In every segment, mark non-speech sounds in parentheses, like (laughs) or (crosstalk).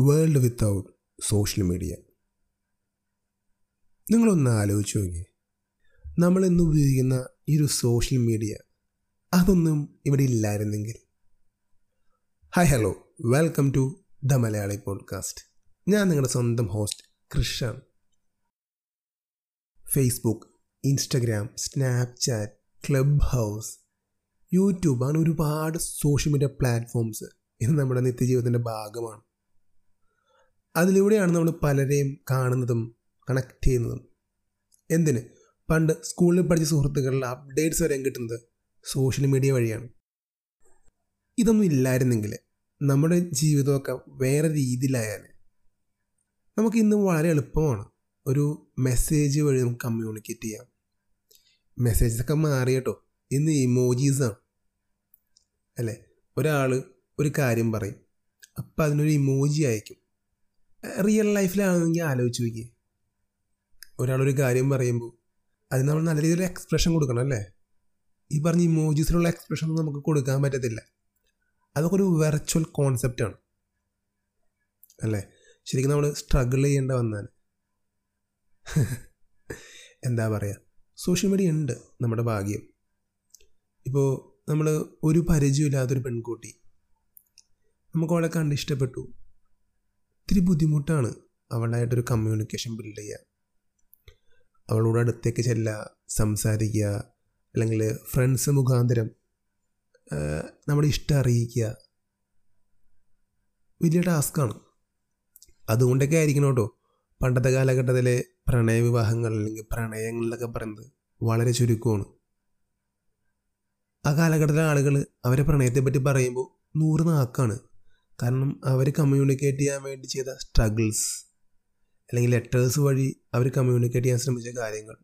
World without social media നിങ്ങളൊന്ന് ആലോചിച്ച് നോക്കി നമ്മൾ ഇന്ന് ഉപയോഗിക്കുന്ന ഈ ഒരു സോഷ്യൽ മീഡിയ അതൊന്നും ഇവിടെ ഇല്ലായിരുന്നെങ്കിൽ. Hi hello welcome to the Malayali podcast ഞാൻ നിങ്ങളുടെ സ്വന്തം host Krishna Facebook Instagram Snapchat clubhouse YouTube അങ്ങനെ ഒരുപാട് സോഷ്യൽ മീഡിയ പ്ലാറ്റ്ഫോംസ് ഇത് നമ്മുടെ നിത്യജീവിതത്തിന്റെ ഭാഗമാണ്. അതിലൂടെയാണ് നമ്മൾ പലരെയും കാണുന്നതും കണക്ട് ചെയ്യുന്നതും. എന്തിന്? പണ്ട് സ്കൂളിൽ പഠിച്ച സുഹൃത്തുക്കളുടെ അപ്ഡേറ്റ്സ് വരെ കിട്ടുന്നത് സോഷ്യൽ മീഡിയ വഴിയാണ്. ഇതൊന്നും ഇല്ലായിരുന്നെങ്കിൽ നമ്മുടെ ജീവിതമൊക്കെ വേറെ രീതിയിലായാൽ നമുക്ക് ഇന്ന് വളരെ എളുപ്പമാണ് ഒരു മെസ്സേജ് വഴി നമുക്ക് കമ്മ്യൂണിക്കേറ്റ് ചെയ്യാം. മെസ്സേജസൊക്കെ മാറി കേട്ടോ. ഇന്ന് ഇമോജീസാണ് അല്ലേ? ഒരാൾ ഒരു കാര്യം പറയും. അപ്പം അതിനൊരു ഇമോജി അയക്കും. റിയൽ ലൈഫിലാണെങ്കിൽ ആലോചിച്ച് നോക്കി ഒരാളൊരു കാര്യം പറയുമ്പോൾ അതിന് നമ്മൾ നല്ല രീതിയിൽ എക്സ്പ്രഷൻ കൊടുക്കണം അല്ലേ? ഈ പറഞ്ഞ ഇമോജീസിലുള്ള എക്സ്പ്രഷൻ നമുക്ക് കൊടുക്കാൻ പറ്റത്തില്ല. അതൊക്കെ ഒരു വെർച്വൽ കോൺസെപ്റ്റാണ് അല്ലേ? ശരിക്കും നമ്മൾ സ്ട്രഗിൾ ചെയ്യേണ്ട വന്നാൽ (laughs) എന്താ പറയുക സോഷ്യൽ മീഡിയ ഉണ്ട് നമ്മുടെ ഭാഗ്യം. ഇപ്പോൾ നമ്മൾ ഒരു പരിചയമില്ലാത്തൊരു പെൺകുട്ടി. നമുക്ക് അവളെ കണ്ട് ഇഷ്ടപ്പെട്ടു. ഇത്തിരി ബുദ്ധിമുട്ടാണ് അവളായിട്ടൊരു കമ്മ്യൂണിക്കേഷൻ ബിൽഡ് ചെയ്യുക അവളോട് അടുത്തേക്ക് ചെല്ലുക സംസാരിക്കുക അല്ലെങ്കിൽ ഫ്രണ്ട്സ് മുഖാന്തരം നമ്മുടെ ഇഷ്ടം അറിയിക്കുക. വലിയ ടാസ്ക്കാണ് അതുകൊണ്ടൊക്കെ ആയിരിക്കണം കേട്ടോ. പണ്ടത്തെ കാലഘട്ടത്തിലെ പ്രണയവിവാഹങ്ങൾ അല്ലെങ്കിൽ പ്രണയങ്ങളിലൊക്കെ പറയുന്നത് വളരെ ചുരുക്കമാണ്. ആ കാലഘട്ടത്തിലെ ആളുകൾ അവരെ പ്രണയത്തെപ്പറ്റി പറയുമ്പോൾ നൂറ് നാക്കാണ്. കാരണം അവർ കമ്മ്യൂണിക്കേറ്റ് ചെയ്യാൻ വേണ്ടി ചെയ്ത സ്ട്രഗിൾസ് അല്ലെങ്കിൽ ലെറ്റേഴ്സ് വഴി അവർ കമ്മ്യൂണിക്കേറ്റ് ചെയ്യാൻ ശ്രമിച്ച കാര്യങ്ങൾ.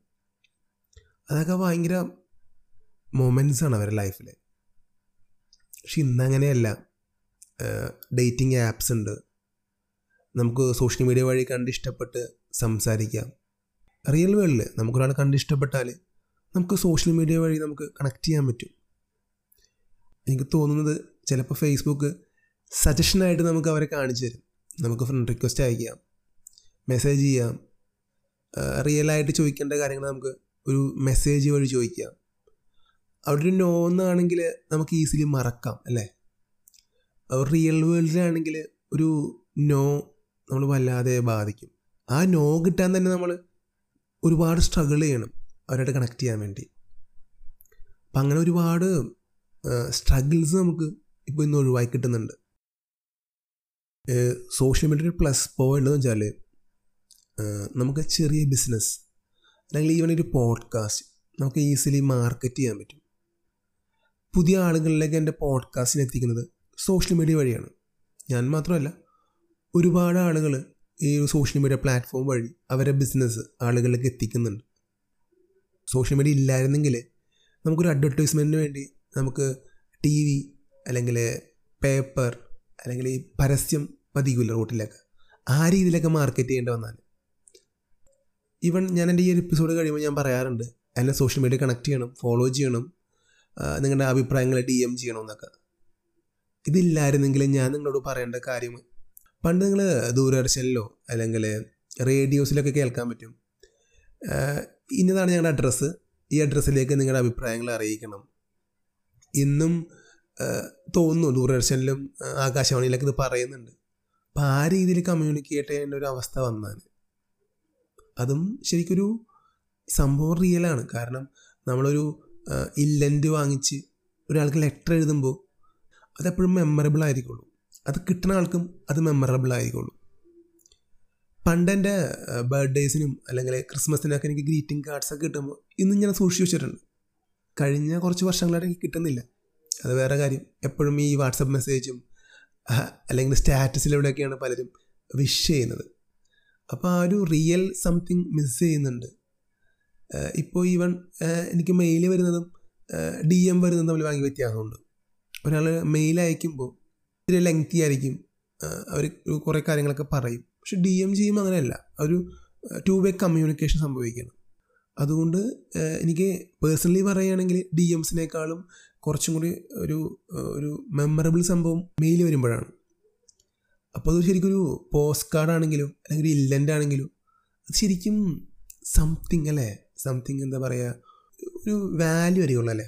അതൊക്കെ ഭയങ്കര മൊമെന്റ്സ് ആണ് അവരുടെ ലൈഫിൽ പക്ഷെ ഇന്നങ്ങനെയല്ല ഡേറ്റിംഗ് ആപ്സ് ഉണ്ട്. നമുക്ക് സോഷ്യൽ മീഡിയ വഴി കണ്ടിഷ്ടപ്പെട്ട് സംസാരിക്കാം. റിയൽ വേൾഡിൽ നമുക്കൊരാളെ കണ്ട് ഇഷ്ടപ്പെട്ടാൽ നമുക്ക് സോഷ്യൽ മീഡിയ വഴി നമുക്ക് കണക്ട് ചെയ്യാൻ പറ്റും. എനിക്ക് തോന്നുന്നത് ചിലപ്പോൾ ഫേസ്ബുക്ക് സജഷനായിട്ട് നമുക്ക് അവരെ കാണിച്ചു തരും. നമുക്ക് ഫ്രണ്ട് റിക്വസ്റ്റ് അയക്കാം. മെസ്സേജ് ചെയ്യാം. റിയലായിട്ട് ചോദിക്കേണ്ട കാര്യങ്ങൾ നമുക്ക് ഒരു മെസ്സേജ് വഴി ചോദിക്കാം. അവിടെ ഒരു നോ എന്നാണെങ്കിൽ നമുക്ക് ഈസിലി മറക്കാം അല്ലേ? റിയൽ വേൾഡിലാണെങ്കിൽ ഒരു നോ നമ്മൾ വല്ലാതെ ബാധിക്കും. ആ നോ കിട്ടാൻ തന്നെ നമ്മൾ ഒരുപാട് സ്ട്രഗിൾ ചെയ്യണം അവരായിട്ട് കണക്ട് ചെയ്യാൻ വേണ്ടി. അപ്പം അങ്ങനെ ഒരുപാട് സ്ട്രഗിൾസ് നമുക്ക് ഇപ്പോൾ ഇന്ന് ഒഴിവാക്കി കിട്ടുന്നുണ്ട്. സോഷ്യൽ മീഡിയ പ്ലസ് പോയിന്റ് എന്ന് വെച്ചാൽ നമുക്ക് ചെറിയ ബിസിനസ് അല്ലെങ്കിൽ ഈവൻ ഒരു പോഡ്കാസ്റ്റ് നമുക്ക് ഈസിലി മാർക്കറ്റ് ചെയ്യാൻ പറ്റും. പുതിയ ആളുകളിലേക്ക് എന്റെ പോഡ്കാസ്റ്റിന് എത്തിക്കുന്നത് സോഷ്യൽ മീഡിയ വഴിയാണ്. ഞാൻ മാത്രമല്ല ഒരുപാട് ആളുകൾ ഈ ഒരു സോഷ്യൽ മീഡിയ പ്ലാറ്റ്ഫോം വഴി അവരെ ബിസിനസ് ആളുകളിലേക്ക് എത്തിക്കുന്നുണ്ട്. സോഷ്യൽ മീഡിയ ഇല്ലായിരുന്നെങ്കിൽ നമുക്കൊരു അഡ്വർടൈസ്മെന്റിന് വേണ്ടി നമുക്ക് ടി വി അല്ലെങ്കിൽ പേപ്പർ അല്ലെങ്കിൽ ഈ പരസ്യം പതിക്കില്ല റോട്ടിലൊക്കെ. ആ രീതിയിലൊക്കെ മാർക്കറ്റ് ചെയ്യേണ്ടി വന്നാൽ. ഈവൻ ഞാൻ എന്റെ ഈ ഒരു എപ്പിസോഡ് കഴിയുമ്പോൾ ഞാൻ പറയാറുണ്ട് എന്നെ സോഷ്യൽ മീഡിയ കണക്ട് ചെയ്യണം ഫോളോ ചെയ്യണം നിങ്ങളുടെ അഭിപ്രായങ്ങൾ ഡി എം ചെയ്യണം എന്നൊക്കെ. ഇതില്ലായിരുന്നെങ്കിൽ ഞാൻ നിങ്ങളോട് പറയേണ്ട കാര്യം പണ്ട് നിങ്ങൾ ദൂരദർശനിലോ അല്ലെങ്കിൽ റേഡിയോസിലൊക്കെ കേൾക്കാൻ പറ്റും. ഇന്നതാണ് ഞങ്ങളുടെ അഡ്രസ്സ് ഈ അഡ്രസ്സിലേക്ക് നിങ്ങളുടെ അഭിപ്രായങ്ങൾ അറിയിക്കണം. ഇന്നും തോന്നുന്നു ദൂരദർശനിലും ആകാശവാണിയിലൊക്കെ ഇത് പറയുന്നുണ്ട്. അപ്പം ആ രീതിയിൽ കമ്മ്യൂണിക്കേറ്റ് ചെയ്യേണ്ട ഒരു അവസ്ഥ വന്നാൽ അതും ശരിക്കൊരു സംഭവം റിയലാണ് കാരണം നമ്മളൊരു ഇല്ലന്റ് വാങ്ങിച്ച് ഒരാൾക്ക് ലെറ്റർ എഴുതുമ്പോൾ അതെപ്പോഴും മെമ്മറബിൾ ആയിരിക്കുള്ളൂ. അത് കിട്ടുന്ന ആൾക്കും അത് മെമ്മറബിൾ ആയിരിക്കുള്ളൂ. പണ്ട് എന്റെ ബർത്ത്ഡേസിനും അല്ലെങ്കിൽ ക്രിസ്മസിനൊക്കെ എനിക്ക് ഗ്രീറ്റിംഗ് കാർഡ്സൊക്കെ കിട്ടുമ്പോൾ ഇന്നും ഞാൻ സൂക്ഷിച്ച് വെച്ചിട്ടുണ്ട്. കഴിഞ്ഞ കുറച്ച് വർഷങ്ങളായിട്ട് എനിക്ക് കിട്ടുന്നില്ല. അത് വേറെ കാര്യം. എപ്പോഴും ഈ വാട്സപ്പ് മെസ്സേജും അല്ലെങ്കിൽ സ്റ്റാറ്റസിലൂടെയൊക്കെയാണ് പലരും വിഷ് ചെയ്യുന്നത്. അപ്പോൾ ആ ഒരു റിയൽ സംതിങ് മിസ് ചെയ്യുന്നുണ്ട്. ഇപ്പോൾ ഈവൺ എനിക്ക് മെയിൽ വരുന്നതും ഡി എം വരുന്നതും തമ്മിൽ ഭയങ്കര വ്യത്യാസമുണ്ട്. ഒരാൾ മെയിൽ അയക്കുമ്പോൾ ഇത്തിരി ലെങ്തി ആയിരിക്കും അവർ കുറേ കാര്യങ്ങളൊക്കെ പറയും. പക്ഷെ ഡി എം ചെയ്യുമ്പോൾ അങ്ങനെയല്ല. ഒരു ടു വേ കമ്മ്യൂണിക്കേഷൻ സംഭവിക്കണം. അതുകൊണ്ട് എനിക്ക് പേഴ്സണലി പറയുകയാണെങ്കിൽ ഡി എംസിനേക്കാളും കുറച്ചും കൂടി ഒരു ഒരു മെമ്മറബിൾ സംഭവം മെയിൽ വരുമ്പോഴാണ്. അപ്പോൾ അത് ശരിക്കും ഒരു പോസ്റ്റ് കാർഡ് ആണെങ്കിലും അല്ലെങ്കിൽ ഒരു ഇല്ലന്റ് ആണെങ്കിലും അത് ശരിക്കും സംതിങ് അല്ലേ? സംതിങ് എന്താ പറയുക ഒരു വാല്യൂ അറിയുള്ളൂ അല്ലേ?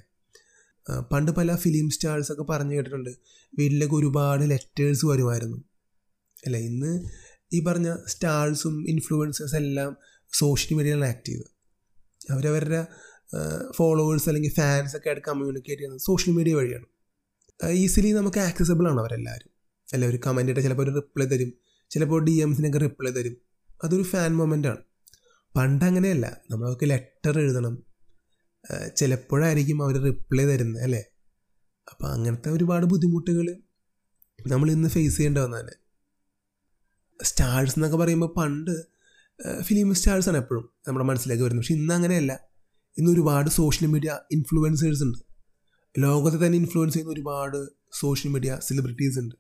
പണ്ട് പല ഫിലിം സ്റ്റാർസ് ഒക്കെ പറഞ്ഞു കേട്ടിട്ടുണ്ട് വീട്ടിലേക്ക് ഒരുപാട് ലെറ്റേഴ്സ് വരുമായിരുന്നു. അല്ലേ? ഇന്ന് ഈ പറഞ്ഞ സ്റ്റാർസും ഇൻഫ്ലുവൻസേഴ്സ് എല്ലാം സോഷ്യൽ മീഡിയയിലാണ് ആക്ട് ആക്റ്റീവ് അവരവരുടെ ഫോളോവേഴ്സ് അല്ലെങ്കിൽ ഫാൻസ് ഒക്കെ ആയിട്ട് കമ്മ്യൂണിക്കേറ്റ് ചെയ്യുന്നത് സോഷ്യൽ മീഡിയ വഴിയാണ്. ഈസിലി നമുക്ക് ആക്സസിബിൾ ആണ് അവരെല്ലാവരും അല്ല ഒരു കമന്റ് ആയിട്ട് ചിലപ്പോൾ ഒരു റിപ്ലൈ തരും. ചിലപ്പോൾ ഡി എംസിനൊക്കെ റിപ്ലൈ തരും. അതൊരു ഫാൻ മൊമെന്റ് ആണ്. പണ്ട് അങ്ങനെയല്ല. നമ്മളൊക്കെ ലെറ്റർ എഴുതണം. ചിലപ്പോഴായിരിക്കും അവർ റിപ്ലൈ തരുന്നത് അല്ലേ? അപ്പോൾ അങ്ങനത്തെ ഒരുപാട് ബുദ്ധിമുട്ടുകൾ നമ്മൾ ഇന്ന് ഫേസ് ചെയ്യേണ്ടി വന്നതന്നെ സ്റ്റാർസ് എന്നൊക്കെ പറയുമ്പോൾ പണ്ട് ഫിലിം സ്റ്റാർസ് ആണ് എപ്പോഴും നമ്മുടെ മനസ്സിലേക്ക് വരുന്നത്. പക്ഷെ ഇന്ന് അങ്ങനെയല്ല. ഇന്ന് ഒരുപാട് സോഷ്യൽ മീഡിയ ഇൻഫ്ലുവൻസേഴ്സ് ഉണ്ട്. ലോകത്തെ തന്നെ ഇൻഫ്ലുവൻസ് ചെയ്യുന്ന ഒരുപാട് സോഷ്യൽ മീഡിയ സെലിബ്രിറ്റീസ് ഉണ്ട്.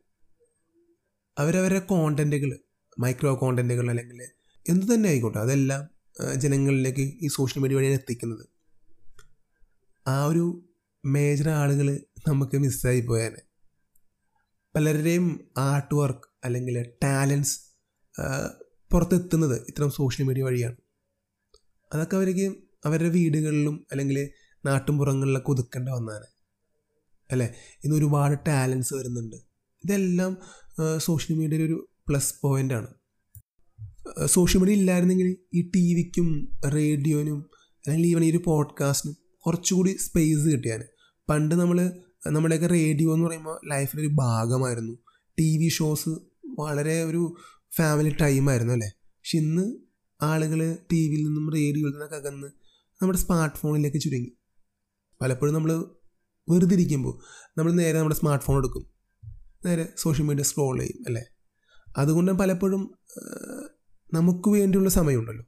അവരവരുടെ കോണ്ടന്റുകൾ മൈക്രോ കോണ്ടന്റുകൾ അല്ലെങ്കിൽ എന്ത് തന്നെ ആയിക്കോട്ടെ അതെല്ലാം ജനങ്ങളിലേക്ക് ഈ സോഷ്യൽ മീഡിയ വഴിയാണ് എത്തിക്കുന്നത്. ആ ഒരു മേജർ ആളുകൾ നമുക്ക് മിസ്സായി പോയാൽ പലരുടെയും ആർട്ട് വർക്ക് അല്ലെങ്കിൽ ടാലൻസ് പുറത്തെത്തുന്നത് ഇത്തരം സോഷ്യൽ മീഡിയ വഴിയാണ്. അതൊക്കെ അവർക്ക് അവരുടെ വീടുകളിലും അല്ലെങ്കിൽ നാട്ടുംപുറങ്ങളിലൊക്കെ ഒതുക്കേണ്ട വന്നാണ് അല്ലേ? ഇന്ന് ഒരുപാട് ടാലൻസ് വരുന്നുണ്ട്. ഇതെല്ലാം സോഷ്യൽ മീഡിയയുടെ ഒരു പ്ലസ് പോയിന്റാണ് സോഷ്യൽ മീഡിയ ഇല്ലായിരുന്നെങ്കിൽ ഈ ടി വിക്കും റേഡിയോനും അല്ലെങ്കിൽ ഈവൻ ഈ ഒരു പോഡ്കാസ്റ്റിനും കുറച്ചുകൂടി സ്പേസ് കിട്ടിയാൽ പണ്ട് നമ്മൾ നമ്മുടെയൊക്കെ റേഡിയോ എന്ന് പറയുമ്പോൾ ലൈഫിലൊരു ഭാഗമായിരുന്നു. ടി വി ഷോസ് വളരെ ഒരു ഫാമിലി ടൈമായിരുന്നു അല്ലേ? പക്ഷെ ഇന്ന് ആളുകൾ ടി വിയിൽ നിന്നും റേഡിയോയിൽ നിന്നൊക്കെ അകന്ന് നമ്മുടെ സ്മാർട്ട് ഫോണിലേക്ക് ചുരുങ്ങി. പലപ്പോഴും നമ്മൾ വെറുതെ ഇരിക്കുമ്പോൾ നമ്മൾ നേരെ നമ്മുടെ സ്മാർട്ട് ഫോൺ എടുക്കും. നേരെ സോഷ്യൽ മീഡിയ സ്ക്രോൾ ചെയ്യും അല്ലേ? അതുകൊണ്ട് പലപ്പോഴും നമുക്ക് വേണ്ടിയുള്ള സമയമുണ്ടല്ലോ.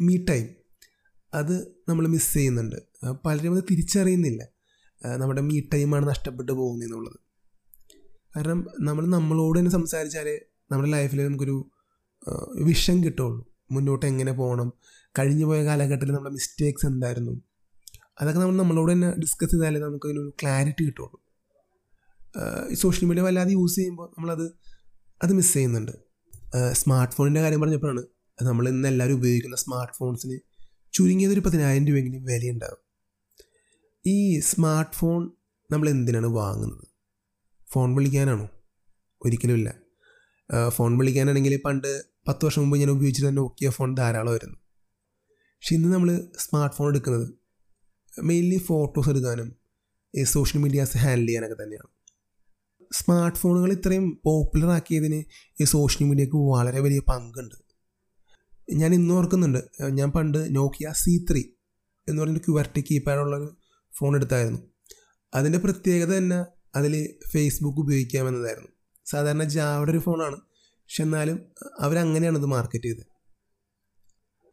മീ ടൈം അത് നമ്മൾ മിസ് ചെയ്യുന്നുണ്ട്. പലരും അത് തിരിച്ചറിയുന്നില്ല. നമ്മുടെ മീ ടൈമാണ് നഷ്ടപ്പെട്ടു പോകുന്നതെന്നുള്ളത് കാരണം നമ്മൾ നമ്മളോട് തന്നെ സംസാരിച്ചാലേ നമ്മുടെ ലൈഫിൽ നമുക്കൊരു വിഷം കിട്ടുള്ളൂ മുന്നോട്ട് എങ്ങനെ പോകണം? കഴിഞ്ഞു പോയ കാലഘട്ടത്തിൽ നമ്മുടെ മിസ്റ്റേക്സ് എന്തായിരുന്നു? അതൊക്കെ നമ്മൾ നമ്മളോട് തന്നെ ഡിസ്കസ് ചെയ്താലേ നമുക്ക് അതിനൊരു ക്ലാരിറ്റി കിട്ടുള്ളൂ ഈ സോഷ്യൽ മീഡിയ വല്ലാതെ യൂസ് ചെയ്യുമ്പോൾ നമ്മളത് അത് മിസ് ചെയ്യുന്നുണ്ട്. സ്മാർട്ട് ഫോണിന്റെ കാര്യം പറഞ്ഞപ്പോഴാണ് നമ്മൾ ഇന്ന് എല്ലാവരും ഉപയോഗിക്കുന്ന സ്മാർട്ട് ഫോൺസിന് ചുരുങ്ങിയതൊരു പതിനായിരം രൂപയെങ്കിലും വിലയുണ്ടാകും ഈ സ്മാർട്ട് ഫോൺ നമ്മൾ എന്തിനാണ് വാങ്ങുന്നത്? ഫോൺ വിളിക്കാനാണോ? ഒരിക്കലുമില്ല ഫോൺ വിളിക്കാനാണെങ്കിൽ പണ്ട് പത്ത് വർഷം മുമ്പ് ഞാൻ ഉപയോഗിച്ചിരുന്ന നോക്കിയ ഫോൺ ധാരാളമായിരുന്നു പക്ഷെ ഇന്ന് നമ്മൾ സ്മാർട്ട് ഫോൺ എടുക്കുന്നത് മെയിൻലി ഫോട്ടോസ് എടുക്കാനും ഈ സോഷ്യൽ മീഡിയാസ് ഹാൻഡിൽ ചെയ്യാനൊക്കെ തന്നെയാണ്. സ്മാർട്ട് ഫോണുകൾ ഇത്രയും പോപ്പുലർ ആക്കിയതിന് ഈ സോഷ്യൽ മീഡിയക്ക് വളരെ വലിയ പങ്കുണ്ട്. ഞാൻ ഇന്ന് ഓർക്കുന്നുണ്ട് ഞാൻ പണ്ട് നോക്കിയ സി ത്രീ എന്ന് പറഞ്ഞൊരു ക്യുവർട്ടി കീപാഡുള്ളൊരു ഫോൺ എടുത്തായിരുന്നു. അതിന്റെ പ്രത്യേകത തന്നെ അതിൽ ഫേസ്ബുക്ക് ഉപയോഗിക്കാമെന്നതായിരുന്നു. സാധാരണ ജാവയുടെ ഒരു ഫോണാണ് പക്ഷെ എന്നാലും അവരങ്ങനെയാണ് ഇത് മാർക്കറ്റ് ചെയ്തത്.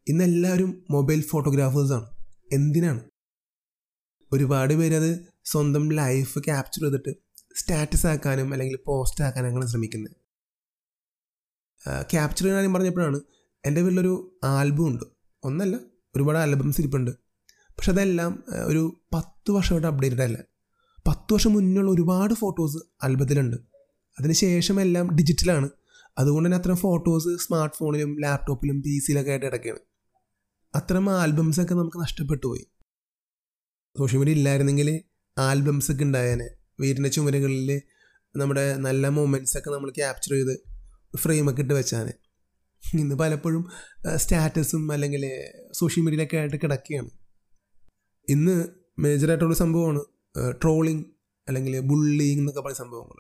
ഇന്നെല്ലാവരും മൊബൈൽ ഫോട്ടോഗ്രാഫേഴ്സാണ്. എന്തിനാണ്? ഒരുപാട് പേര് അത് സ്വന്തം ലൈഫ് ക്യാപ്ചർ ചെയ്തിട്ട് സ്റ്റാറ്റസ് ആക്കാനും അല്ലെങ്കിൽ പോസ്റ്റ് ആക്കാനും അങ്ങനെ ശ്രമിക്കുന്നത്. ക്യാപ്ചർ ചെയ്യാനും പറഞ്ഞപ്പോഴാണ് എന്റെ വീട്ടിലൊരു ആൽബം ഉണ്ട്. ഒന്നല്ല ഒരുപാട് ആൽബംസ് ഇരിപ്പുണ്ട്. പക്ഷെ അതെല്ലാം ഒരു പത്ത് വർഷമായിട്ട് അപ്ഡേറ്റഡ് അല്ല പത്ത് വർഷം മുന്നുള്ള ഒരുപാട് ഫോട്ടോസ് ആൽബത്തിലുണ്ട്. അതിനുശേഷം എല്ലാം ഡിജിറ്റലാണ് അതുകൊണ്ട് തന്നെ അത്തരം ഫോട്ടോസ് സ്മാർട്ട് ഫോണിലും ലാപ്ടോപ്പിലും പി സിയിലൊക്കെ ആയിട്ട് ഇടയ്ക്കാണ്. അത്തരം ആൽബംസൊക്കെ നമുക്ക് നഷ്ടപ്പെട്ടു പോയി. സോഷ്യൽ മീഡിയ ഇല്ലായിരുന്നെങ്കിൽ ആൽബംസ് ഒക്കെ ഉണ്ടായേനെ. വീടിന്റെ ചുമരുകളിൽ നമ്മുടെ നല്ല മൊമെന്റ്സ് ഒക്കെ നമ്മൾ ക്യാപ്ചർ ചെയ്ത് ഫ്രെയിമൊക്കെ ഇട്ട് വെച്ചാനെ. ഇന്ന് പലപ്പോഴും സ്റ്റാറ്റസും അല്ലെങ്കിൽ സോഷ്യൽ മീഡിയയിലൊക്കെ ആയിട്ട് കിടക്കുകയാണ്. ഇന്ന് മേജറായിട്ടുള്ള സംഭവമാണ് ട്രോളിങ് അല്ലെങ്കിൽ ബുള്ളിങ് എന്നൊക്കെ പറയുന്ന സംഭവങ്ങൾ.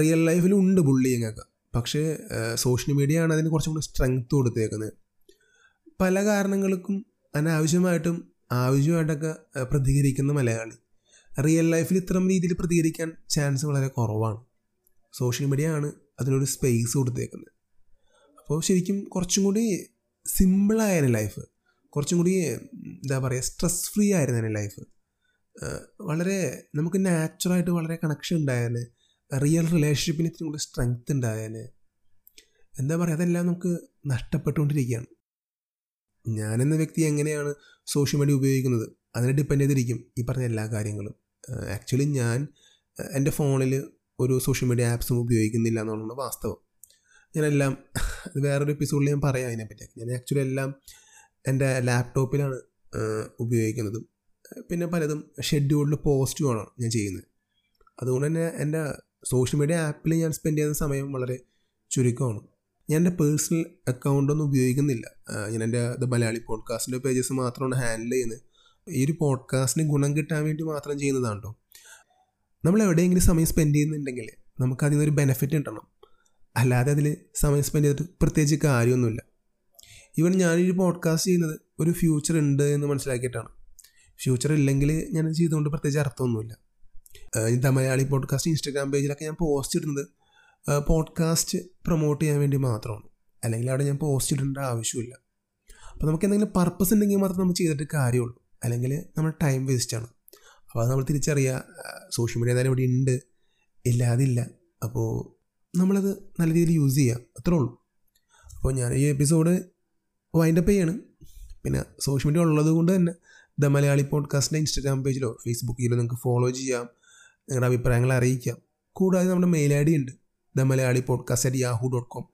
റിയൽ ലൈഫിലുണ്ട് ബുള്ളിങ് ഒക്കെ. പക്ഷേ സോഷ്യൽ മീഡിയ ആണ് അതിന് കുറച്ചും കൂടി സ്ട്രെങ്ത് കൊടുത്തേക്കുന്നത്. പല കാരണങ്ങൾക്കും അനാവശ്യമായിട്ടും ആവശ്യമായിട്ടൊക്കെ പ്രതികരിക്കുന്ന മലയാളി. റിയൽ ലൈഫിൽ ഇത്തരം രീതിയിൽ പ്രതികരിക്കാൻ ചാൻസ് വളരെ കുറവാണ്. സോഷ്യൽ മീഡിയ ആണ് അതിനൊരു സ്പേസ് കൊടുത്തേക്കുന്നത്. അപ്പോൾ ശരിക്കും കുറച്ചും കൂടി സിമ്പിളായിരുന്നു ലൈഫ് കുറച്ചും കൂടി എന്താ പറയുക സ്ട്രെസ് ഫ്രീ ആയിരുന്നു ലൈഫ് വളരെ നമുക്ക് നാച്ചുറായിട്ട് വളരെ കണക്ഷൻ ഉണ്ടായേനെ. റിയൽ റിലേഷൻഷിപ്പിന് ഇത്തിരി കൂടി സ്ട്രെങ്ത് ഉണ്ടായേനെ എന്താ പറയുക അതെല്ലാം നമുക്ക് നഷ്ടപ്പെട്ടുകൊണ്ടിരിക്കുകയാണ്. ഞാനെന്ന വ്യക്തി എങ്ങനെയാണ് സോഷ്യൽ മീഡിയ ഉപയോഗിക്കുന്നത്? അതിനെ ഡിപ്പെൻഡ് ചെയ്തിരിക്കും ഈ പറഞ്ഞ എല്ലാ കാര്യങ്ങളും. ആക്ച്വലി ഞാൻ എന്റെ ഫോണിൽ ഒരു സോഷ്യൽ മീഡിയ ആപ്സും ഉപയോഗിക്കുന്നില്ല എന്നുള്ളതാണ് വാസ്തവം. ഞാനെല്ലാം വേറൊരു എപ്പിസോഡിൽ ഞാൻ പറയാം അതിനെപ്പറ്റി ഞാൻ ആക്ച്വലി എല്ലാം എന്റെ ലാപ്ടോപ്പിലാണ് ഉപയോഗിക്കുന്നത്. പിന്നെ പലതും ഷെഡ്യൂൾഡ് പോസ്റ്റുമാണ് ഞാൻ ചെയ്യുന്നത്. അതുകൊണ്ട് തന്നെ എന്റെ സോഷ്യൽ മീഡിയ ആപ്പിൽ ഞാൻ സ്പെൻഡ് ചെയ്യുന്ന സമയം വളരെ ചുരുക്കമാണ്. ഞാൻ എന്റെ പേഴ്സണൽ അക്കൗണ്ടൊന്നും ഉപയോഗിക്കുന്നില്ല. ഞാൻ എന്റെ ദ മലയാളി പോഡ്കാസ്റ്റിന്റെ പേജസ് മാത്രമാണ് ഹാൻഡിൽ ചെയ്യുന്നത്. ഈ ഒരു പോഡ്കാസ്റ്റിന് ഗുണം കിട്ടാൻ വേണ്ടി മാത്രം ചെയ്യുന്നതാണ് കേട്ടോ നമ്മൾ എവിടെയെങ്കിലും സമയം സ്പെൻഡ് ചെയ്യുന്നുണ്ടെങ്കിൽ നമുക്ക് അതിൽ നിന്നൊരു ബെനിഫിറ്റ് കിട്ടണം. അല്ലാതെ അതിൽ സമയം സ്പെൻഡ് ചെയ്തിട്ട് പ്രത്യേകിച്ച് കാര്യമൊന്നുമില്ല. ഈവൻ ഞാനൊരു പോഡ്കാസ്റ്റ് ചെയ്യുന്നത് ഒരു ഫ്യൂച്ചർ ഉണ്ട് എന്ന് മനസ്സിലാക്കിയിട്ടാണ്. ഫ്യൂച്ചർ ഇല്ലെങ്കിൽ ഞാൻ ചെയ്തുകൊണ്ട് പ്രത്യേകിച്ച് അർത്ഥമൊന്നുമില്ല. ദ മലയാളി പോഡ്കാസ്റ്റ് ഇൻസ്റ്റാഗ്രാം പേജിലൊക്കെ ഞാൻ പോസ്റ്റ് ഇടുന്നത് പോഡ്കാസ്റ്റ് പ്രൊമോട്ട് ചെയ്യാൻ വേണ്ടി മാത്രമാണ്. അല്ലെങ്കിൽ അവിടെ ഞാൻ പോസ്റ്റ് ഇടേണ്ട ആവശ്യമില്ല. അപ്പോൾ നമുക്ക് എന്തെങ്കിലും പർപ്പസ് ഉണ്ടെങ്കിൽ മാത്രം നമ്മൾ ചെയ്തിട്ട് കാര്യമുള്ളൂ. അല്ലെങ്കിൽ നമ്മൾ ടൈം വേസ്റ്റാണ് അപ്പോൾ അത് നമ്മൾ തിരിച്ചറിയുക സോഷ്യൽ മീഡിയ എന്തായാലും ഇവിടെ ഉണ്ട്. ഇല്ലാതില്ല. അപ്പോൾ നമ്മളത് നല്ല രീതിയിൽ യൂസ് ചെയ്യുക അത്രേ ഉള്ളൂ. അപ്പോൾ ഞാൻ ഈ എപ്പിസോഡ് വൈൻഡപ്പ് ചെയ്യാണ്. പിന്നെ സോഷ്യൽ മീഡിയ ഉള്ളത് കൊണ്ട് തന്നെ ദ മലയാളി പോഡ്കാസ്റ്റിന്റെ ഇൻസ്റ്റാഗ്രാം പേജിലോ ഫേസ്ബുക്കിലോ നിങ്ങൾക്ക് ഫോളോ ചെയ്യാം. നിങ്ങളുടെ അഭിപ്രായങ്ങൾ അറിയിക്കാം. കൂടാതെ നമ്മുടെ മെയിൽ ഐ ഡി ഉണ്ട്. The Malayali podcast at Yahoo dot com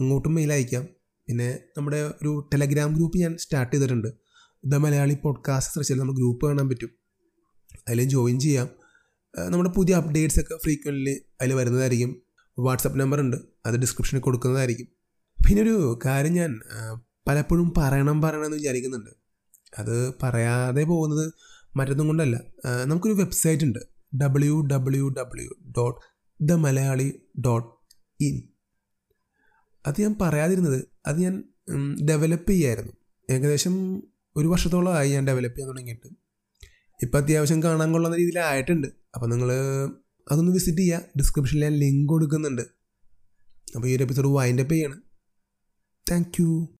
അങ്ങോട്ടും മെയിൽ അയക്കാം. പിന്നെ നമ്മുടെ ഒരു ടെലഗ്രാം ഗ്രൂപ്പ് ഞാൻ സ്റ്റാർട്ട് ചെയ്തിട്ടുണ്ട്. ദ മലയാളി പോഡ്കാസ്റ്റ് സെർച്ച് നമ്മൾ ഗ്രൂപ്പ് കാണാൻ പറ്റും. അതിൽ ജോയിൻ ചെയ്യാം. നമ്മുടെ പുതിയ അപ്ഡേറ്റ്സ് ഒക്കെ ഫ്രീക്വന്റ്ലി അതിൽ വരുന്നതായിരിക്കും. വാട്സപ്പ് നമ്പർ ഉണ്ട്. അത് ഡിസ്ക്രിപ്ഷനിൽ കൊടുക്കുന്നതായിരിക്കും. പിന്നെ ഒരു കാര്യം ഞാൻ പലപ്പോഴും പറയണം പറയണം എന്ന് വിചാരിക്കുന്നുണ്ട്. അത് പറയാതെ പോകുന്നത് മറ്റൊന്നും കൊണ്ടല്ല. നമുക്കൊരു വെബ്സൈറ്റ് ഉണ്ട്. W W W dot the Malayali dot in അത് ഞാൻ പറയാതിരുന്നത് അത് ഞാൻ ഡെവലപ്പ് ചെയ്യായിരുന്നു. ഏകദേശം ഒരു വർഷത്തോളമായി ഞാൻ ഡെവലപ്പ് ചെയ്യാൻ തുടങ്ങിയിട്ട്. ഇപ്പം അത്യാവശ്യം കാണാൻ കൊള്ളുന്ന രീതിയിലായിട്ടുണ്ട്. അപ്പോൾ നിങ്ങൾ അതൊന്ന് വിസിറ്റ് ചെയ്യുക ഡിസ്ക്രിപ്ഷനിൽ ഞാൻ ലിങ്ക് കൊടുക്കുന്നുണ്ട്. അപ്പോൾ ഈ ഒരു എപ്പിസോഡ് വൈൻഡപ്പ് ചെയ്യണം. Thank you